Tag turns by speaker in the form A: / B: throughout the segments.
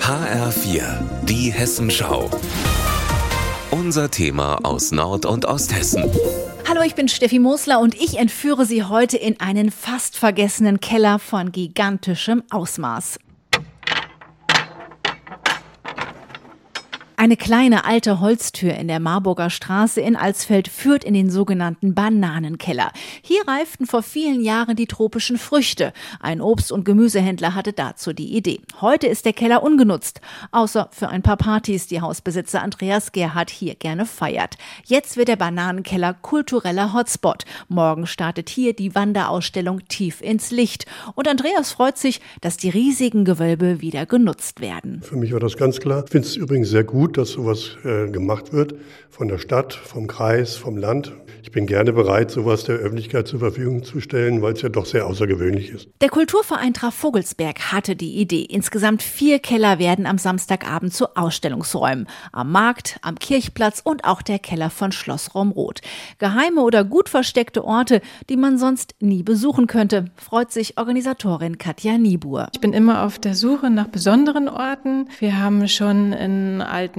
A: HR4, die Hessenschau. Unser Thema aus Nord- und Osthessen.
B: Hallo, ich bin Steffi Mosler und ich entführe Sie heute in einen fast vergessenen Keller von gigantischem Ausmaß. Eine kleine alte Holztür in der Marburger Straße in Alsfeld führt in den sogenannten Bananenkeller. Hier reiften vor vielen Jahren die tropischen Früchte. Ein Obst- und Gemüsehändler hatte dazu die Idee. Heute ist der Keller ungenutzt, außer für ein paar Partys, die Hausbesitzer Andreas Gerhardt hier gerne feiert. Jetzt wird der Bananenkeller kultureller Hotspot. Morgen startet hier die Wanderausstellung Tief ins Licht. Und Andreas freut sich, dass die riesigen Gewölbe wieder genutzt werden.
C: Für mich war das ganz klar. Ich finde es übrigens sehr gut, dass sowas äh, gemacht wird von der Stadt, vom Kreis, vom Land. Ich bin gerne bereit, sowas der Öffentlichkeit zur Verfügung zu stellen, weil es ja doch sehr außergewöhnlich ist.
B: Der Kulturverein Traf Vogelsberg hatte die Idee. Insgesamt vier Keller werden am Samstagabend zu Ausstellungsräumen. Am Markt, am Kirchplatz und auch der Keller von Schloss Romroth. Geheime oder gut versteckte Orte, die man sonst nie besuchen könnte, freut sich Organisatorin Katja Niebuhr.
D: Ich bin immer auf der Suche nach besonderen Orten. Wir haben schon in alten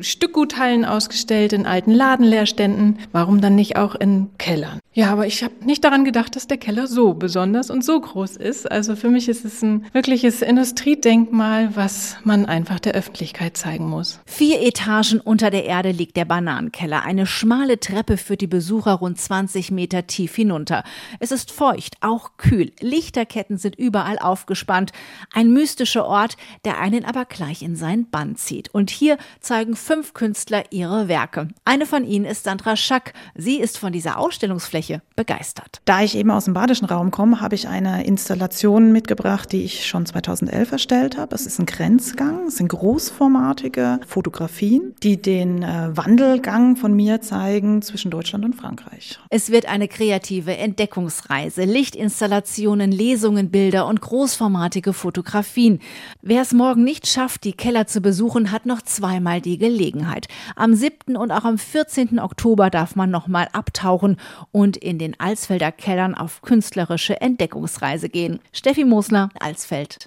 D: Stückguthallen ausgestellt, in alten Ladenleerständen. Warum dann nicht auch in Kellern? Ja, aber ich habe nicht daran gedacht, dass der Keller so besonders und so groß ist. Also für mich ist es ein wirkliches Industriedenkmal, was man einfach der Öffentlichkeit zeigen muss.
B: Vier Etagen unter der Erde liegt der Bananenkeller. Eine schmale Treppe führt die Besucher rund 20 Meter tief hinunter. Es ist feucht, auch kühl. Lichterketten sind überall aufgespannt. Ein mystischer Ort, der einen aber gleich in seinen Bann zieht. Und hier zeigen fünf Künstler ihre Werke. Eine von ihnen ist Sandra Schack. Sie ist von dieser Ausstellungsfläche begeistert.
E: Da ich eben aus dem badischen Raum komme, habe ich eine Installation mitgebracht, die ich schon 2011 erstellt habe. Es ist ein Grenzgang, es sind großformatige Fotografien, die den äh, Wandelgang von mir zeigen zwischen Deutschland und Frankreich.
B: Es wird eine kreative Entdeckungsreise, Lichtinstallationen, Lesungen, Bilder und großformatige Fotografien. Wer es morgen nicht schafft, die Keller zu besuchen, hat noch zweimal die Gelegenheit. Am 7. und auch am 14. Oktober darf man nochmal abtauchen und in den Alsfelder Kellern auf künstlerische Entdeckungsreise gehen. Steffi Mosler, Alsfeld.